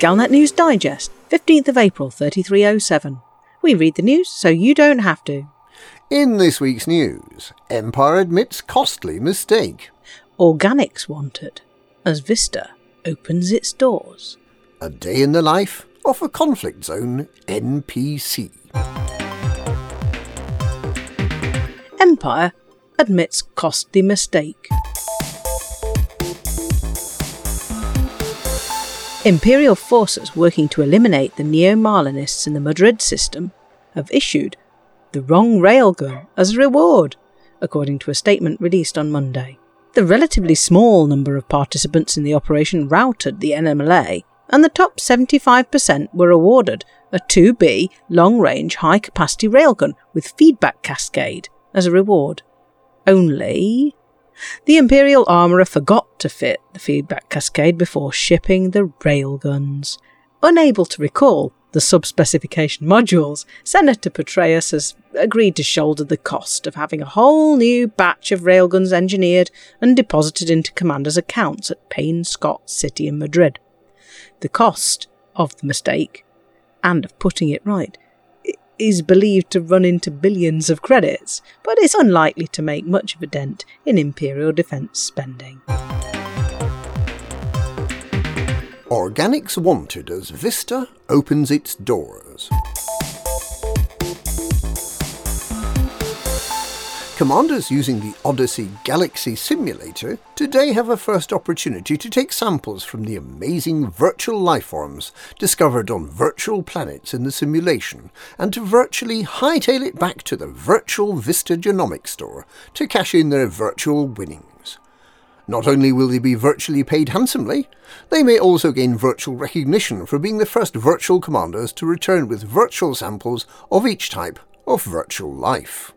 Galnet News Digest, 15th of April 3307. We read the news so you don't have to. In this week's news, Empire admits costly mistake. Organics wanted as Vista opens its doors. A day in the life of a conflict zone NPC. Empire admits costly mistake. Imperial forces working to eliminate the Neo Marlinists in the Madrid system have issued the wrong railgun as a reward, according to a statement released on Monday. The relatively small number of participants in the operation routed the NMLA, and the top 75% were awarded a 2B long range high capacity railgun with feedback cascade as a reward. Only. The Imperial armourer forgot to fit the feedback cascade before shipping the railguns. Unable to recall the sub-specification modules, Senator Patreus has agreed to shoulder the cost of having a whole new batch of railguns engineered and deposited into commanders' accounts at Payne Scott City in Madrid. The cost of the mistake, and of putting it right, is believed to run into billions of credits, but is unlikely to make much of a dent in Imperial defence spending. Organics wanted as Vista opens its doors. Commanders using the Odyssey Galaxy Simulator today have a first opportunity to take samples from the amazing virtual lifeforms discovered on virtual planets in the simulation and to virtually hightail it back to the virtual Vista Genomics store to cash in their virtual winnings. Not only will they be virtually paid handsomely, they may also gain virtual recognition for being the first virtual commanders to return with virtual samples of each type of virtual life.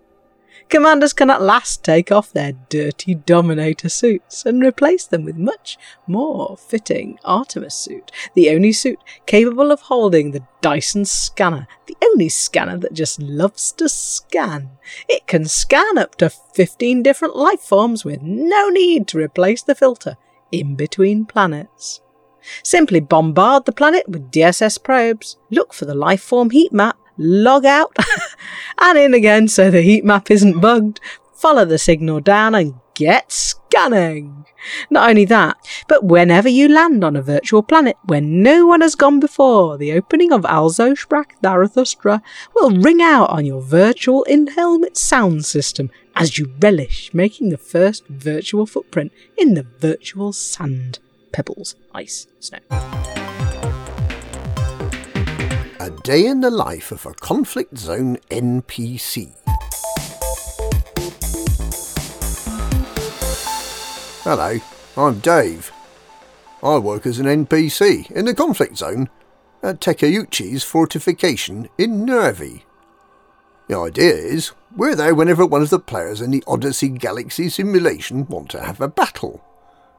Commanders can at last take off their dirty Dominator suits and replace them with much more fitting Artemis suit, the only suit capable of holding the Dyson scanner, the only scanner that just loves to scan. It can scan up to 15 different life forms with no need to replace the filter in between planets. Simply bombard the planet with DSS probes, look for the life form heat map, log out and in again so the heat map isn't bugged, follow the signal down and get scanning. Not only that, but whenever you land on a virtual planet where no one has gone before, the opening of Also Sprach Zarathustra will ring out on your virtual in-helmet sound system as you relish making the first virtual footprint in the virtual sand, pebbles, ice, snow. A day in the life of a conflict zone NPC. Hello, I'm Dave. I work as an NPC in the conflict zone at Tekeuchi's fortification in Nervi. The idea is we're there whenever one of the players in the Odyssey Galaxy simulation want to have a battle,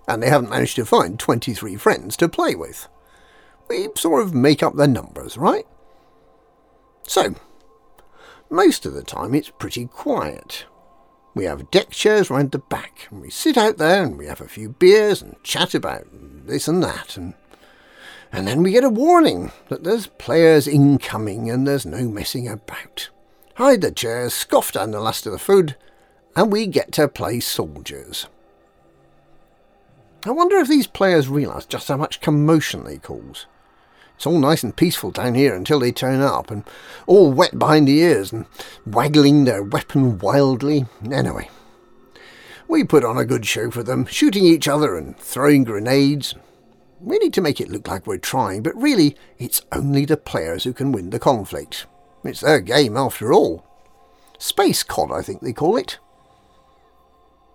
and they haven't managed to find 23 friends to play with. We sort of make up the numbers, right? So, most of the time it's pretty quiet. We have deck chairs round the back, and we sit out there and we have a few beers and chat about this and that, and and then we get a warning that there's players incoming and there's no messing about. Hide the chairs, scoff down the last of the food, and we get to play soldiers. I wonder if these players realise just how much commotion they cause. It's all nice and peaceful down here until they turn up, and all wet behind the ears and waggling their weapon wildly. Anyway, we put on a good show for them, shooting each other and throwing grenades. We need to make it look like we're trying, but really, it's only the players who can win the conflict. It's their game after all. Space COD, I think they call it.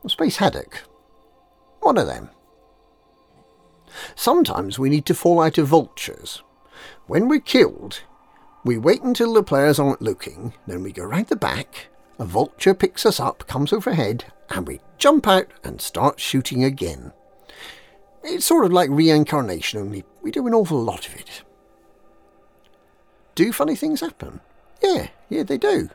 Or Space Haddock. One of them. Sometimes we need to fall out of vultures. When we're killed, we wait until the players aren't looking, then we go round the back, a vulture picks us up, comes overhead, and we jump out and start shooting again. It's sort of like reincarnation, only we do an awful lot of it. Do funny things happen? Yeah, yeah, they do.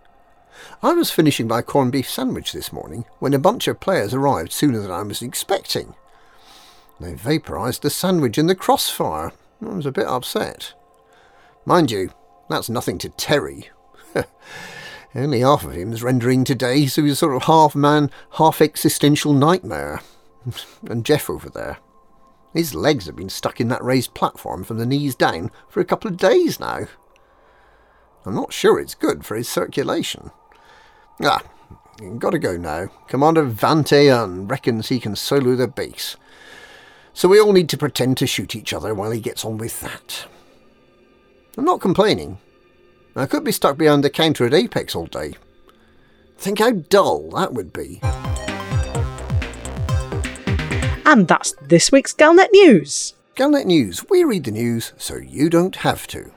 I was finishing my corned beef sandwich this morning when a bunch of players arrived sooner than I was expecting. They vaporised the sandwich in the crossfire, I was a bit upset. Mind you, that's nothing to Terry. Only half of him's rendering today, so he's sort of half man, half existential nightmare. and Jeff over there. His legs have been stuck in that raised platform from the knees down for a couple of days now. I'm not sure it's good for his circulation. Ah, gotta go now. Commander Vante Un reckons he can solo the base. So we all need to pretend to shoot each other while he gets on with that. I'm not complaining. I could be stuck behind the counter at Apex all day. Think how dull that would be. And that's this week's Galnet News. Galnet News, we read the news so you don't have to.